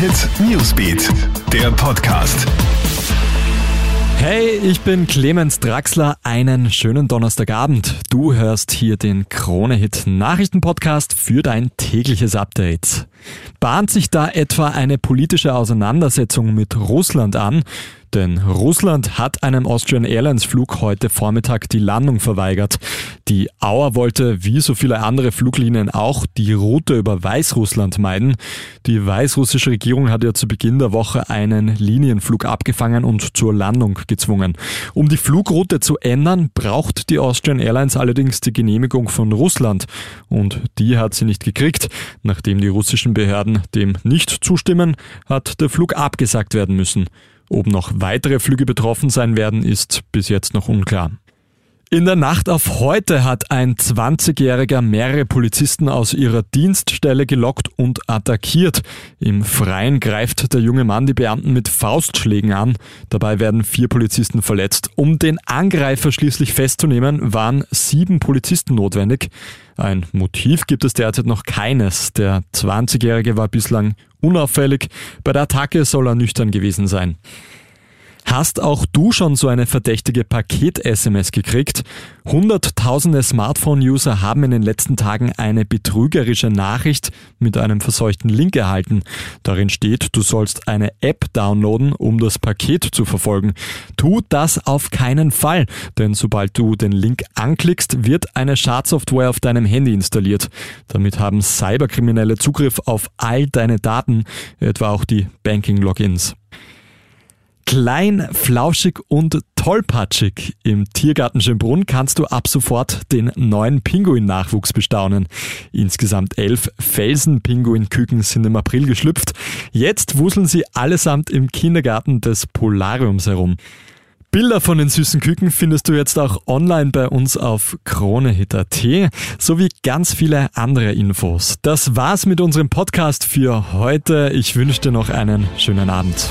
Hit Newsbeat, der Podcast. Hey, ich bin Clemens Draxler. Einen schönen Donnerstagabend. Du hörst hier den Krone-Hit Nachrichtenpodcast für dein tägliches Update. Bahnt sich da etwa eine politische Auseinandersetzung mit Russland an? Denn Russland hat einem Austrian Airlines Flug heute Vormittag die Landung verweigert. Die Auer wollte, wie so viele andere Fluglinien auch, die Route über Weißrussland meiden. Die weißrussische Regierung hat ja zu Beginn der Woche einen Linienflug abgefangen und zur Landung gezwungen. Um die Flugroute zu ändern, braucht die Austrian Airlines allerdings die Genehmigung von Russland. Und die hat sie nicht gekriegt. Nachdem die russischen Behörden dem nicht zustimmen, hat der Flug abgesagt werden müssen. Ob noch weitere Flüge betroffen sein werden, ist bis jetzt noch unklar. In der Nacht auf heute hat ein 20-Jähriger mehrere Polizisten aus ihrer Dienststelle gelockt und attackiert. Im Freien greift der junge Mann die Beamten mit Faustschlägen an. Dabei werden vier Polizisten verletzt. Um den Angreifer schließlich festzunehmen, waren sieben Polizisten notwendig. Ein Motiv gibt es derzeit noch keines. Der 20-Jährige war bislang unauffällig. Bei der Attacke soll er nüchtern gewesen sein. Hast auch du schon so eine verdächtige Paket-SMS gekriegt? Hunderttausende Smartphone-User haben in den letzten Tagen eine betrügerische Nachricht mit einem verseuchten Link erhalten. Darin steht, du sollst eine App downloaden, um das Paket zu verfolgen. Tu das auf keinen Fall, denn sobald du den Link anklickst, wird eine Schadsoftware auf deinem Handy installiert. Damit haben Cyberkriminelle Zugriff auf all deine Daten, etwa auch die Banking-Logins. Klein, flauschig und tollpatschig. Im Tiergarten Schönbrunn kannst du ab sofort den neuen Pinguin-Nachwuchs bestaunen. Insgesamt elf Felsen-Pinguin-Küken sind im April geschlüpft. Jetzt wuseln sie allesamt im Kindergarten des Polariums herum. Bilder von den süßen Küken findest du jetzt auch online bei uns auf kronehit.at sowie ganz viele andere Infos. Das war's mit unserem Podcast für heute. Ich wünsche dir noch einen schönen Abend.